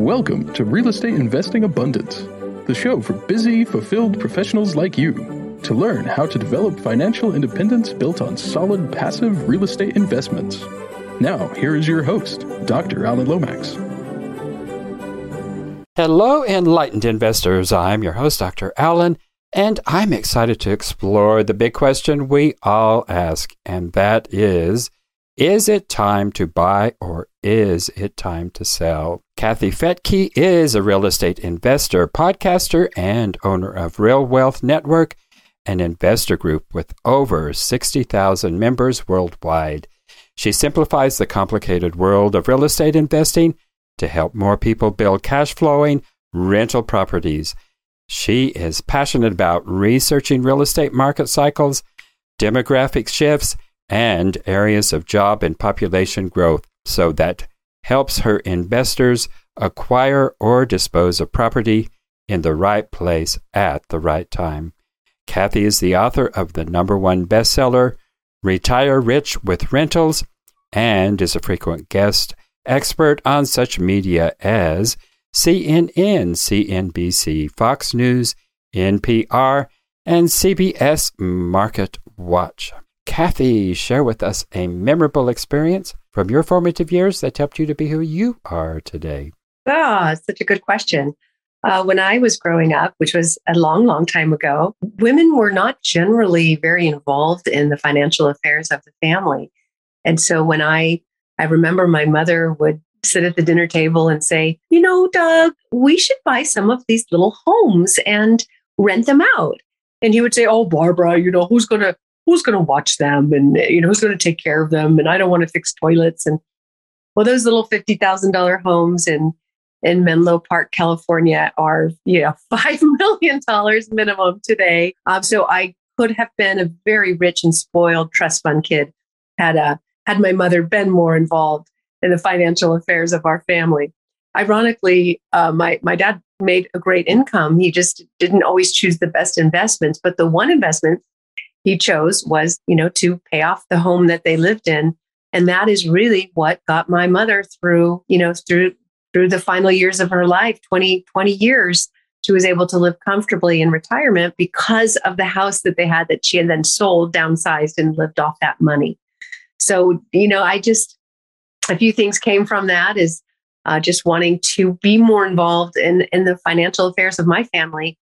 Welcome to Real Estate Investing Abundance, the show for busy, fulfilled professionals like you to learn how to develop financial independence built on solid passive real estate investments. Now, here is your host, Dr. Alan Lomax. Hello, enlightened investors. I'm your host, Dr. Alan, and I'm excited to explore the big question we all ask, and that is Is it time to buy or is it time to sell? Kathy Fettke is a real estate investor, podcaster, and owner of Real Wealth Network, an investor group with over 60,000 members worldwide. She simplifies the complicated world of real estate investing to help more people build cash flowing rental properties. She is passionate about researching real estate market cycles, demographic shifts, and areas of job and population growth so that helps her investors acquire or dispose of property in the right place at the right time. Kathy is the author of the number one bestseller, Retire Rich with Rentals, and is a frequent guest expert on such media as CNN, CNBC, Fox News, NPR, and CBS Market Watch. Kathy, share with us a memorable experience from your formative years that helped you to be who you are today. Ah, oh, such a good question. Uh, when I was growing up, which was a long, long time ago, women were not generally very involved in the financial affairs of the family. And so when I, I remember my mother would sit at the dinner table and say, you know, Doug, we should buy some of these little homes and rent them out. And he would say, oh, Barbara, you know, who's going to, who's going to watch them? And, you know, who's going to take care of them? And I don't want to fix toilets. And well, those little $50,000 homes in, in Menlo Park, California are, you know, $5 million minimum today. Um, so I could have been a very rich and spoiled trust fund kid had a, had my mother been more involved in the financial affairs of our family. Ironically, uh, my my dad made a great income. He just didn't always choose the best investments, but the one investment he chose was, you know, to pay off the home that they lived in, and that is really what got my mother through, you know, through through the final years of her life, 20, 20 years. She was able to live comfortably in retirement because of the house that they had that she had then sold, downsized, and lived off that money. So, you know, I just, a few things came from that is uh, just wanting to be more involved in, in the financial affairs of my family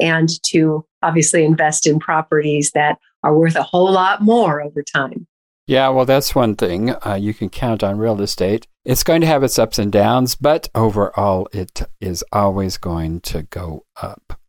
and to obviously invest in properties that are worth a whole lot more over time. Yeah, well, that's one thing. Uh, you can count on real estate. It's going to have its ups and downs, but overall, it is always going to go up.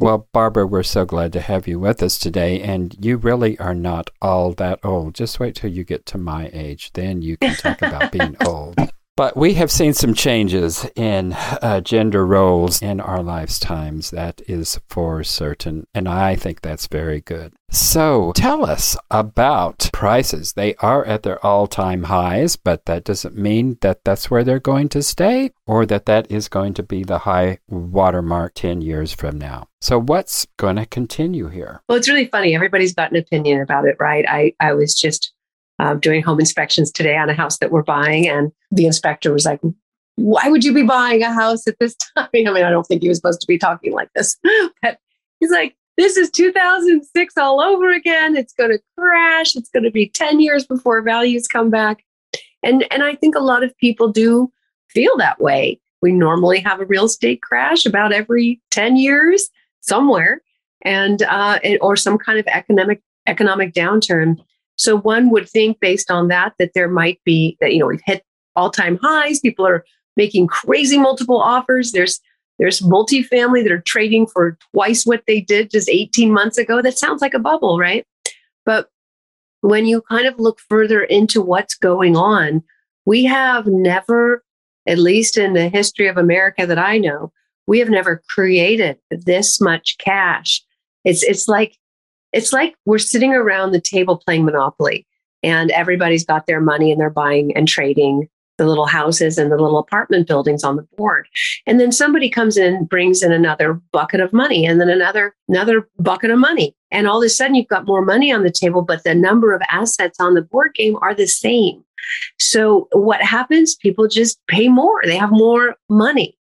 Well, Barbara, we're so glad to have you with us today. And you really are not all that old. Just wait till you get to my age. Then you can talk about being old. But we have seen some changes in uh, gender roles in our lifetimes. That is for certain. And I think that's very good. So tell us about prices. They are at their all time highs, but that doesn't mean that that's where they're going to stay or that that is going to be the high watermark 10 years from now. So what's going to continue here? Well, it's really funny. Everybody's got an opinion about it, right? I, I was just uh, doing home inspections today on a house that we're buying. And the inspector was like, why would you be buying a house at this time? I mean, I don't think he was supposed to be talking like this, but he's like, this is 2006 all over again. It's going to crash. It's going to be 10 years before values come back. And, and I think a lot of people do feel that way. We normally have a real estate crash about every 10 years somewhere and uh, or some kind of economic economic downturn. So one would think based on that that there might be that you know we've hit all-time highs, people are making crazy multiple offers. There's there's multifamily that are trading for twice what they did just 18 months ago. That sounds like a bubble, right? But when you kind of look further into what's going on, we have never, at least in the history of America that I know, we have never created this much cash. It's it's like it's like we're sitting around the table playing Monopoly and everybody's got their money and they're buying and trading the little houses and the little apartment buildings on the board. And then somebody comes in and brings in another bucket of money and then another another bucket of money. And all of a sudden you've got more money on the table, but the number of assets on the board game are the same. So what happens? People just pay more. They have more money.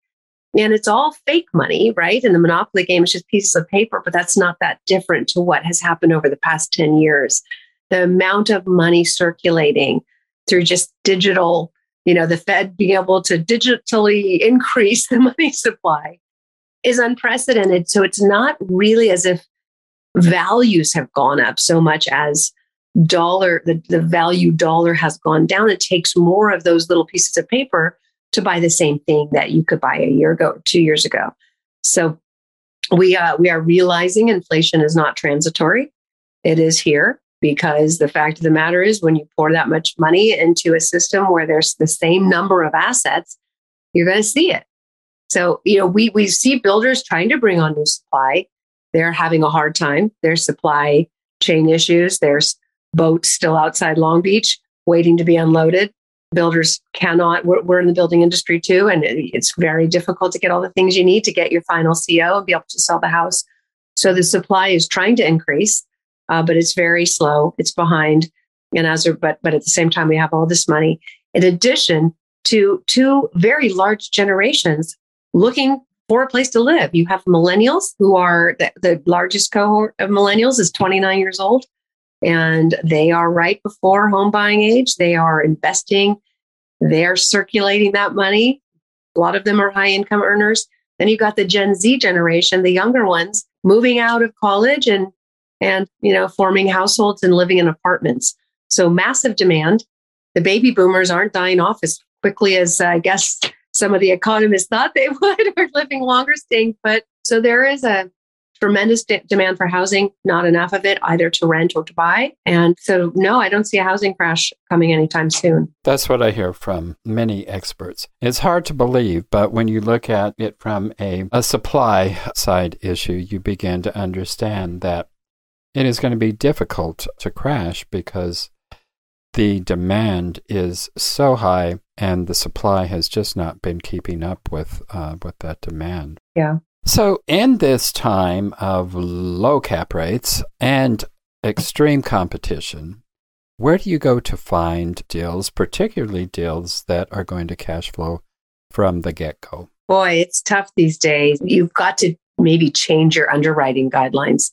And it's all fake money, right? In the monopoly game, it's just pieces of paper, but that's not that different to what has happened over the past 10 years. The amount of money circulating through just digital, you know, the Fed being able to digitally increase the money supply is unprecedented. So it's not really as if values have gone up so much as dollar, the, the value dollar has gone down. It takes more of those little pieces of paper to buy the same thing that you could buy a year ago, two years ago. So we uh, we are realizing inflation is not transitory; it is here because the fact of the matter is, when you pour that much money into a system where there's the same number of assets, you're going to see it. So you know, we we see builders trying to bring on new supply. They're having a hard time. There's supply chain issues. There's boats still outside Long Beach waiting to be unloaded builders cannot we're, we're, in the building industry too and it's very difficult to get all the things you need to get your final co and be able to sell the house. So the supply is trying to increase uh, but it's very slow it's behind and as a, but but at the same time we have all this money. In addition to two very large generations looking for a place to live. You have millennials who are the, the largest cohort of millennials is 29 years old and they are right before home buying age. They are investing, they're circulating that money. A lot of them are high income earners. Then you've got the Gen Z generation, the younger ones moving out of college and and you know forming households and living in apartments. So massive demand. The baby boomers aren't dying off as quickly as I guess some of the economists thought they would, or living longer, staying put. So there is a tremendous de- demand for housing, not enough of it either to rent or to buy. And so, no, I don't see a housing crash coming anytime soon. That's what I hear from many experts. It's hard to believe, but when you look at it from a, a supply side issue, you begin to understand that it is going to be difficult to crash because the demand is so high and the supply has just not been keeping up with uh, with that demand. Yeah. So, in this time of low cap rates and extreme competition, where do you go to find deals, particularly deals that are going to cash flow from the get go? Boy, it's tough these days. You've got to maybe change your underwriting guidelines.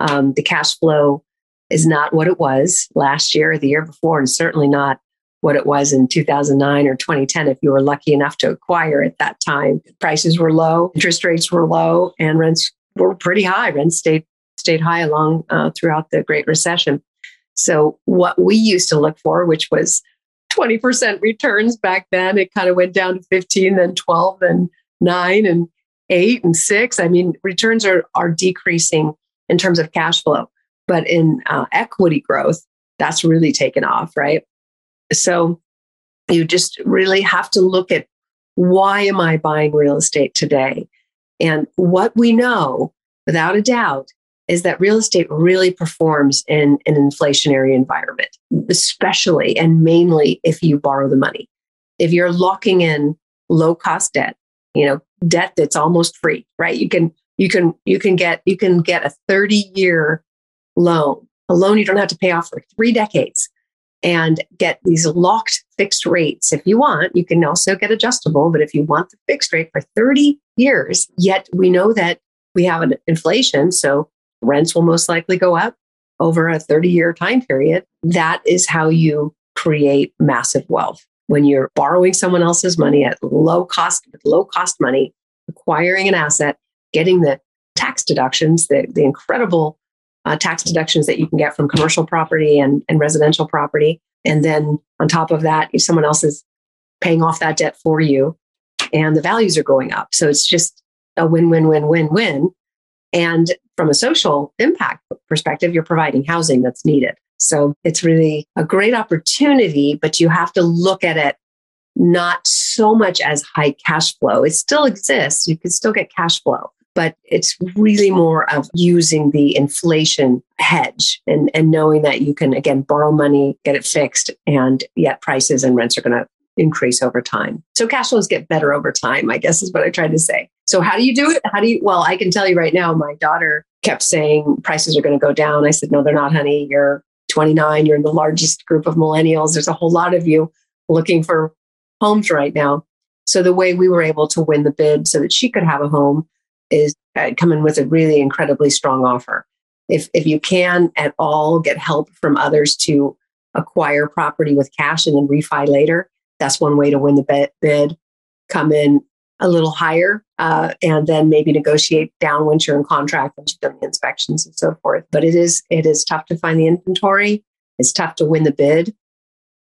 Um, the cash flow is not what it was last year or the year before, and certainly not what it was in 2009 or 2010 if you were lucky enough to acquire at that time. Prices were low, interest rates were low, and rents were pretty high. Rents stayed stayed high along uh, throughout the Great Recession. So what we used to look for, which was 20% returns back then, it kind of went down to 15, then 12, then nine, and eight, and six. I mean, returns are are decreasing in terms of cash flow, but in uh, equity growth, that's really taken off, right? So you just really have to look at why am I buying real estate today? And what we know without a doubt is that real estate really performs in an inflationary environment, especially and mainly if you borrow the money. If you're locking in low cost debt, you know, debt that's almost free, right? You can you can you can get you can get a 30 year loan, a loan you don't have to pay off for 3 decades and get these locked fixed rates. If you want, you can also get adjustable, but if you want the fixed rate for 30 years, yet we know that we have an inflation, so rents will most likely go up over a 30 year time period. That is how you create massive wealth. When you're borrowing someone else's money at low cost, with low cost money, acquiring an asset, getting the tax deductions, the, the incredible uh, tax deductions that you can get from commercial property and, and residential property. And then on top of that, if someone else is paying off that debt for you and the values are going up. So it's just a win, win, win, win, win. And from a social impact perspective, you're providing housing that's needed. So it's really a great opportunity, but you have to look at it not so much as high cash flow. It still exists. You can still get cash flow, but it's really more of using the inflation hedge and, and knowing that you can, again, borrow money, get it fixed, and yet prices and rents are going to increase over time. So cash flows get better over time, I guess is what I tried to say. So how do you do it? How do you, well, I can tell you right now, my daughter kept saying prices are going to go down. I said, no, they're not, honey. You're 29, you're in the largest group of millennials. There's a whole lot of you looking for homes right now. So the way we were able to win the bid so that she could have a home is uh, come in with a really incredibly strong offer. If, if you can at all get help from others to acquire property with cash and then refi later, that's one way to win the bid. Come in a little higher uh, and then maybe negotiate down once you're in contract once you've done the inspections and so forth. But it is it is tough to find the inventory. It's tough to win the bid.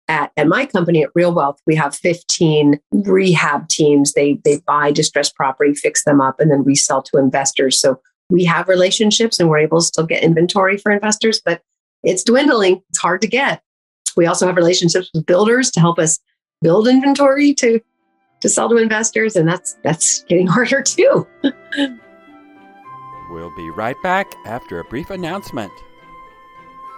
At, at my company at Real Wealth, we have 15 rehab teams. They they buy distressed property, fix them up, and then resell to investors. So we have relationships and we're able to still get inventory for investors, but it's dwindling. It's hard to get. We also have relationships with builders to help us build inventory to to sell to investors, and that's that's getting harder too. we'll be right back after a brief announcement.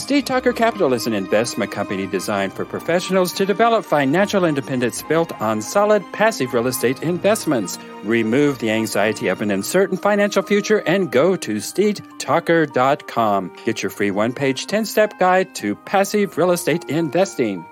Steed Talker Capital is an investment company designed for professionals to develop financial independence built on solid passive real estate investments. Remove the anxiety of an uncertain financial future and go to steedtalker.com. Get your free one page 10 step guide to passive real estate investing.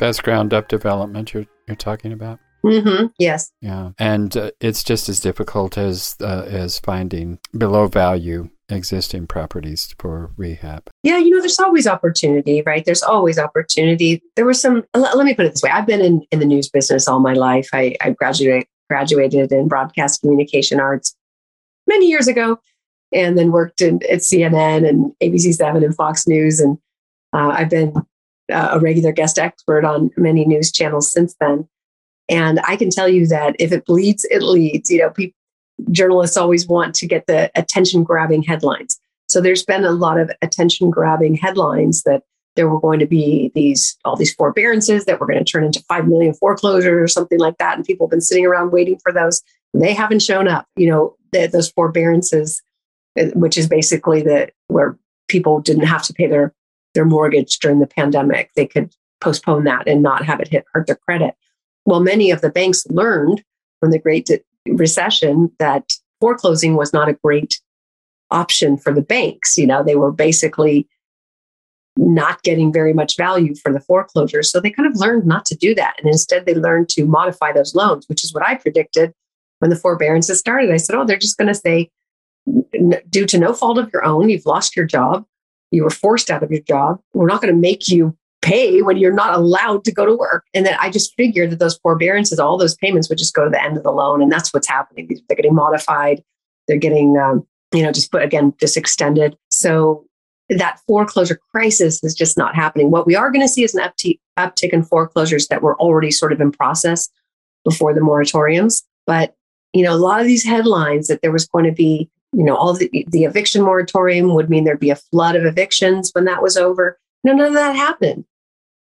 Best ground up development you're, you're talking about? Mm-hmm. Yes. Yeah, and uh, it's just as difficult as uh, as finding below value existing properties for rehab? Yeah, you know, there's always opportunity, right? There's always opportunity. There was some, let, me put it this way I've been in, in the news business all my life. I, I graduated, graduated in broadcast communication arts many years ago and then worked in, at CNN and ABC7 and Fox News. And uh, I've been uh, a regular guest expert on many news channels since then. And I can tell you that if it bleeds, it leads. You know, people journalists always want to get the attention grabbing headlines. So there's been a lot of attention grabbing headlines that there were going to be these all these forbearances that were going to turn into 5 million foreclosures or something like that. And people have been sitting around waiting for those. They haven't shown up you know the, those forbearances uh, which is basically the where people didn't have to pay their their mortgage during the pandemic. They could postpone that and not have it hit hurt their credit. Well many of the banks learned from the great recession that foreclosing was not a great option for the banks. You know, they were basically not getting very much value for the foreclosure. So they kind of learned not to do that. And instead, they learned to modify those loans, which is what I predicted when the forbearances started. I said, oh, they're just going to say, due to no fault of your own, you've lost your job, you were forced out of your job. We're not going to make you pay when you're not allowed to go to work. And then I just figured that those forbearances, all those payments would just go to the end of the loan. And that's what's happening. They're getting modified. They're getting, um, you know, just put again, just extended. So that foreclosure crisis is just not happening. What we are going to see is an uptick, in foreclosures that were already sort of in process before the moratoriums. But, you know, a lot of these headlines that there was going to be, you know, all the, the eviction moratorium would mean there'd be a flood of evictions when that was over. No, none of that happened.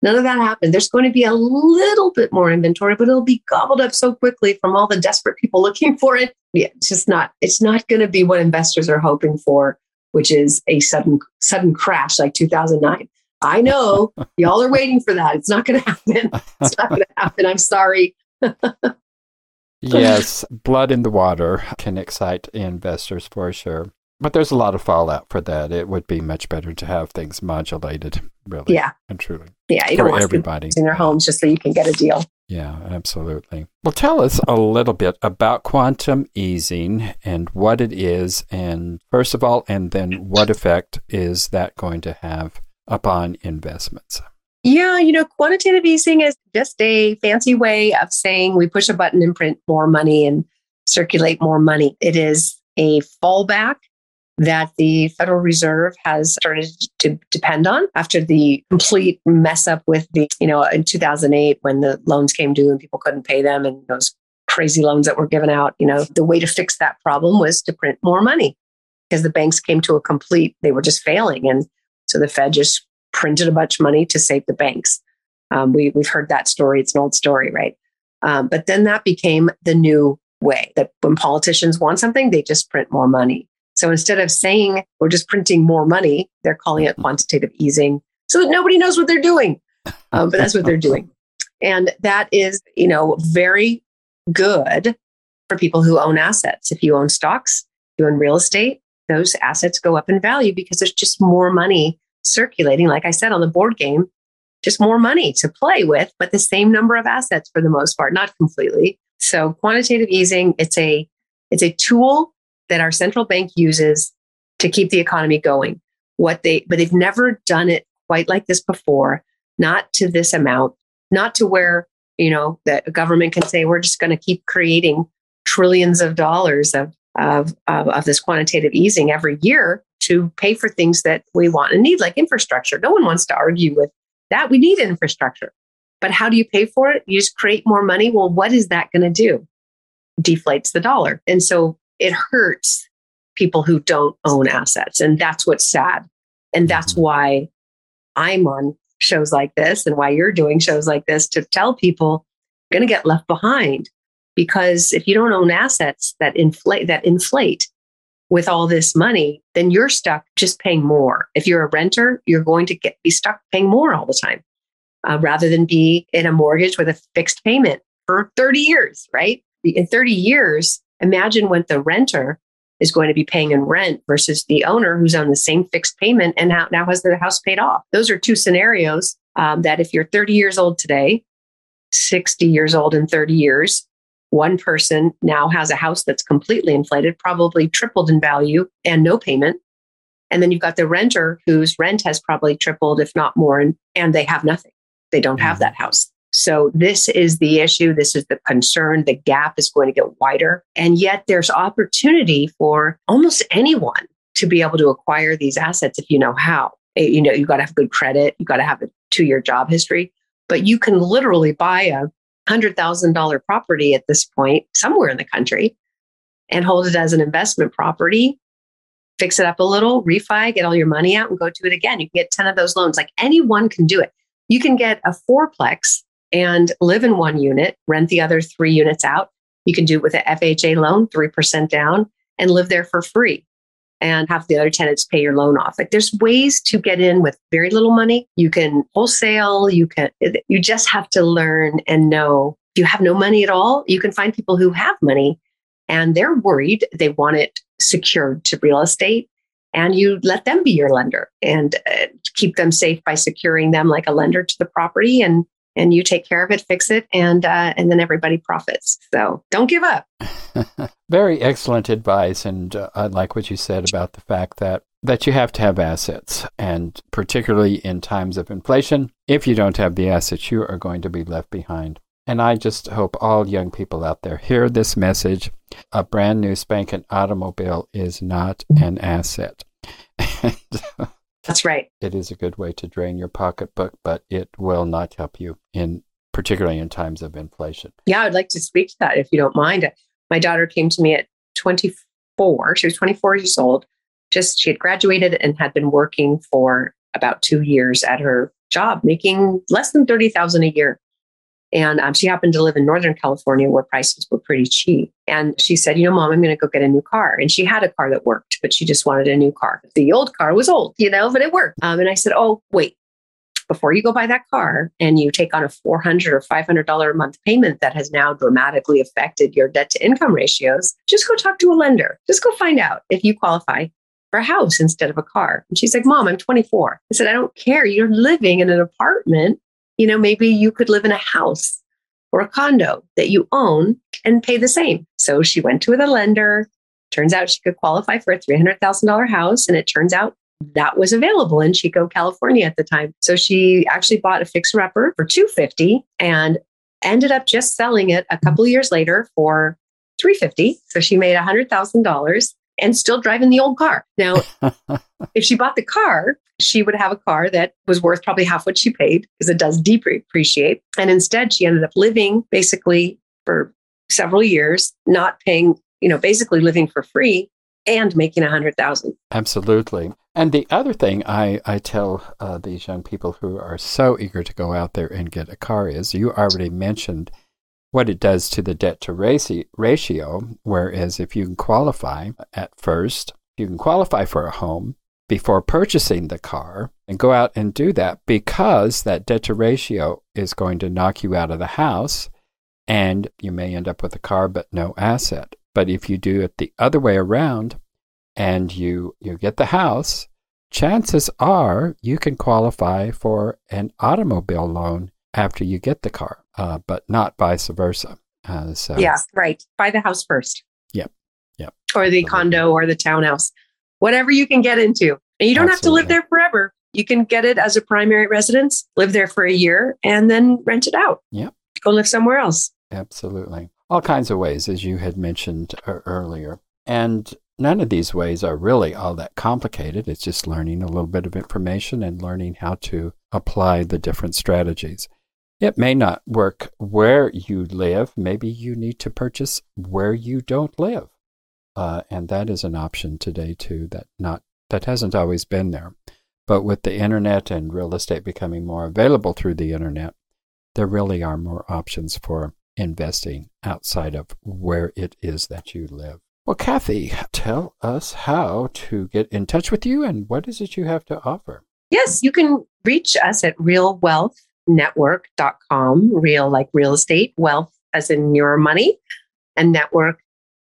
None of that happened. There's going to be a little bit more inventory, but it'll be gobbled up so quickly from all the desperate people looking for it. Yeah, it's just not, it's not going to be what investors are hoping for, which is a sudden, sudden crash like 2009. I know y'all are waiting for that. It's not going to happen. It's not going to happen. I'm sorry. yes, blood in the water can excite investors for sure. But there's a lot of fallout for that. It would be much better to have things modulated, really. Yeah. And truly. Yeah. You for don't everybody. in their homes just so you can get a deal. Yeah, absolutely. Well, tell us a little bit about quantum easing and what it is, and first of all, and then what effect is that going to have upon investments? Yeah, you know, quantitative easing is just a fancy way of saying we push a button and print more money and circulate more money. It is a fallback that the Federal Reserve has started to depend on after the complete mess up with the, you know, in 2008 when the loans came due and people couldn't pay them and those crazy loans that were given out. You know, the way to fix that problem was to print more money because the banks came to a complete, they were just failing. And so the Fed just printed a bunch of money to save the banks. Um, we, we've heard that story. It's an old story, right? Um, but then that became the new way that when politicians want something, they just print more money. So instead of saying we're just printing more money, they're calling it quantitative easing so that nobody knows what they're doing. Um, but that's what they're doing. And that is, you know, very good for people who own assets. If you own stocks, you own real estate, those assets go up in value because there's just more money circulating. Like I said on the board game, just more money to play with, but the same number of assets for the most part, not completely. So quantitative easing, it's a it's a tool that our central bank uses to keep the economy going. What they but they've never done it quite like this before, not to this amount, not to where, you know, that government can say we're just going to keep creating trillions of dollars of, of, of, of this quantitative easing every year to pay for things that we want and need, like infrastructure. No one wants to argue with that. We need infrastructure. But how do you pay for it? You just create more money. Well, what is that going to do? Deflates the dollar. And so it hurts people who don't own assets. And that's what's sad. And that's mm-hmm. why I'm on shows like this and why you're doing shows like this to tell people you're going to get left behind because if you don't own assets that inflate that inflate with all this money then you're stuck just paying more if you're a renter you're going to get be stuck paying more all the time uh, rather than be in a mortgage with a fixed payment for 30 years right in 30 years imagine what the renter is going to be paying in rent versus the owner who's on the same fixed payment and now, has their house paid off. Those are two scenarios um, that if you're 30 years old today, 60 years old in 30 years, one person now has a house that's completely inflated, probably tripled in value and no payment. And then you've got the renter whose rent has probably tripled, if not more, and, and they have nothing. They don't have mm-hmm. that house. So this is the issue. This is the concern. The gap is going to get wider. And yet there's opportunity for almost anyone to be able to acquire these assets if you know how. Eh, you know, you got to have good credit. You got to have a two year job history, but you can literally buy a hundred thousand dollar property at this point somewhere in the country and hold it as an investment property fix it up a little, refi, get all your money out and go to it again. You can get 10 of those loans. Like anyone can do it. You can get a fourplex and live in one unit, rent the other three units out. You can do it with an FHA loan, 3% down, and live there for free and have the other tenants pay your loan off. Like there's ways to get in with very little money. You can wholesale, you can you just have to learn and know. If you have no money at all, you can find people who have money and they're worried, they want it secured to real estate and you let them be your lender and uh, keep them safe by securing them like a lender to the property and and you take care of it, fix it, and uh, and then everybody profits. So don't give up. Very excellent advice, and uh, I like what you said about the fact that that you have to have assets, and particularly in times of inflation, if you don't have the assets, you are going to be left behind. And I just hope all young people out there hear this message. A brand new spanking automobile is not an asset. That's right. It is a good way to drain your pocketbook, but it will not help you in particularly in times of inflation. Yeah, I'd like to speak to that if you don't mind. My daughter came to me at 24. She was 24 years old. Just she had graduated and had been working for about two years at her job, making less than 30,000 a year. And um, she happened to live in Northern California where prices were pretty cheap. And she said, You know, mom, I'm going to go get a new car. And she had a car that worked, but she just wanted a new car. The old car was old, you know, but it worked. Um, and I said, Oh, wait, before you go buy that car and you take on a 400 or $500 a month payment that has now dramatically affected your debt to income ratios, just go talk to a lender. Just go find out if you qualify for a house instead of a car. And she's like, Mom, I'm 24. I said, I don't care. You're living in an apartment you know, maybe you could live in a house or a condo that you own and pay the same. So she went to the lender. Turns out she could qualify for a $300,000 house. And it turns out that was available in Chico, California at the time. So she actually bought a fixer upper for 250 and ended up just selling it a couple years later for 350. So she made $100,000 and still driving the old car. Now, if she bought the car, she would have a car that was worth probably half what she paid because it does depreciate. And instead, she ended up living basically for several years, not paying, you know, basically living for free and making a hundred thousand. Absolutely. And the other thing I, I tell uh, these young people who are so eager to go out there and get a car is you already mentioned what it does to the debt to ratio, whereas if you qualify at first, you can qualify for a home before purchasing the car and go out and do that because that debt to ratio is going to knock you out of the house and you may end up with a car but no asset. But if you do it the other way around and you, you get the house, chances are you can qualify for an automobile loan after you get the car, uh, but not vice versa. Uh, so, yeah, right. Buy the house first. Yep. Yep. Or the Absolutely. condo or the townhouse, whatever you can get into. And you don't Absolutely. have to live there forever. You can get it as a primary residence, live there for a year, and then rent it out. Yep. Go live somewhere else. Absolutely. All kinds of ways, as you had mentioned uh, earlier. And none of these ways are really all that complicated. It's just learning a little bit of information and learning how to apply the different strategies. It may not work where you live. Maybe you need to purchase where you don't live. Uh, and that is an option today too that not that hasn't always been there. But with the internet and real estate becoming more available through the internet, there really are more options for investing outside of where it is that you live. Well, Kathy, tell us how to get in touch with you and what is it you have to offer? Yes, you can reach us at realwealthnetwork.com, real like real estate, wealth as in your money, and network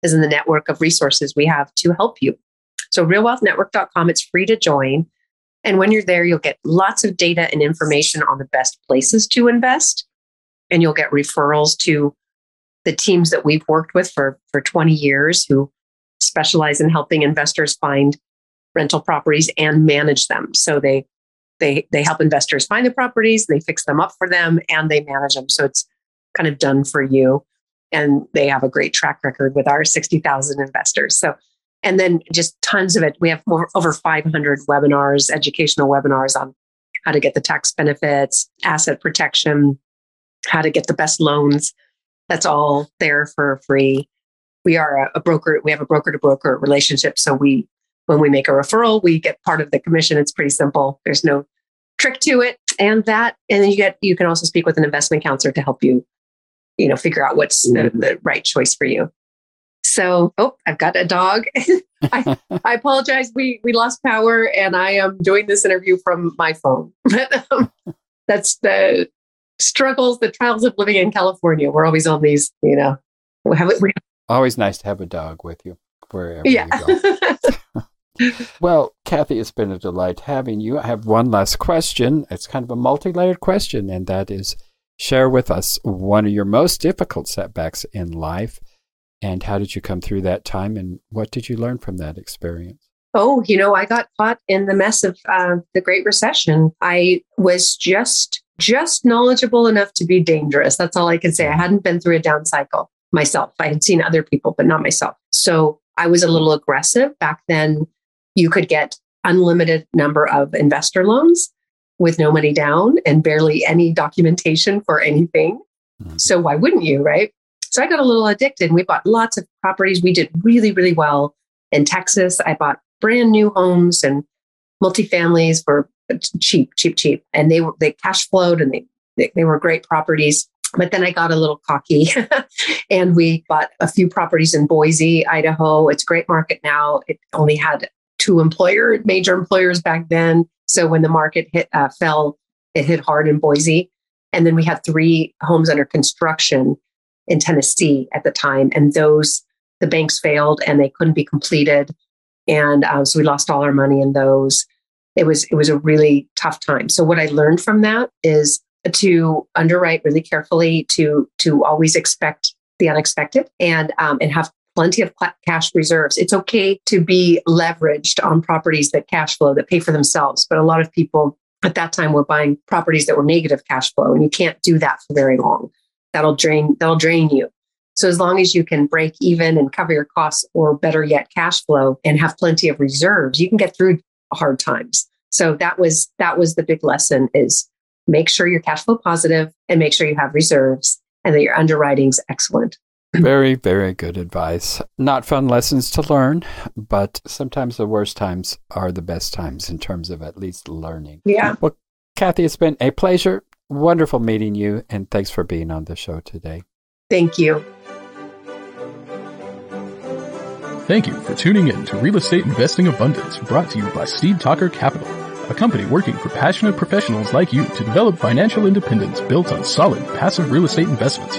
as in the network of resources we have to help you. So, realwealthnetwork.com, it's free to join. And when you're there, you'll get lots of data and information on the best places to invest and you'll get referrals to the teams that we've worked with for, for 20 years who specialize in helping investors find rental properties and manage them. So they they they help investors find the properties, they fix them up for them, and they manage them. So it's kind of done for you. And they have a great track record with our 60,000 investors. So and then just tons of it. We have more, over 500 webinars, educational webinars on how to get the tax benefits, asset protection, how to get the best loans. That's all there for free. We are a, a broker. We have a broker to broker relationship. So we, when we make a referral, we get part of the commission. It's pretty simple. There's no trick to it. And that, and then you get, you can also speak with an investment counselor to help you, you know, figure out what's the, mm-hmm. the right choice for you. So, oh, I've got a dog. I, I, apologize. We we lost power, and I am doing this interview from my phone. But um, that's the struggles, the trials of living in California. We're always on these, you know. We have, we have, always nice to have a dog with you wherever yeah. you go. Well, Kathy, it's been a delight having you. I have one last question. It's kind of a multi-layered question, and that is share with us one of your most difficult setbacks in life and how did you come through that time and what did you learn from that experience? Oh, you know, I got caught in the mess of uh, the Great Recession. I was just just knowledgeable enough to be dangerous. That's all I can say. I hadn't been through a down cycle myself. I had seen other people, but not myself. So I was a little aggressive back then. You could get unlimited number of investor loans with no money down and barely any documentation for anything. Mm-hmm. So why wouldn't you, right? So I got a little addicted. We bought lots of properties. We did really, really well in Texas. I bought brand new homes and multifamilies for cheap, cheap, cheap. And they were they cash flowed and they they, they were great properties. But then I got a little cocky and we bought a few properties in Boise, Idaho. It's a great market now. It only had two employer, major employers back then. So when the market hit uh, fell, it hit hard in Boise. And then we had three homes under construction in Tennessee at the time. And those, the banks failed and they couldn't be completed. And um, so we lost all our money in those it was it was a really tough time. So what I learned from that is to underwrite really carefully, to to always expect the unexpected, and um, and have plenty of cash reserves. It's okay to be leveraged on properties that cash flow that pay for themselves, but a lot of people at that time were buying properties that were negative cash flow, and you can't do that for very long. That'll drain that'll drain you. So as long as you can break even and cover your costs, or better yet, cash flow, and have plenty of reserves, you can get through hard times. So that was that was the big lesson is make sure you're cash flow positive and make sure you have reserves and that your underwriting's excellent. Very, very good advice. Not fun lessons to learn, but sometimes the worst times are the best times in terms of at least learning. Yeah. Well, Kathy, it's been a pleasure. Wonderful meeting you, and thanks for being on the show today. Thank you. Thank you for tuning in to Real Estate Investing Abundance brought to you by Steed Talker Capital, a company working for passionate professionals like you to develop financial independence built on solid passive real estate investments.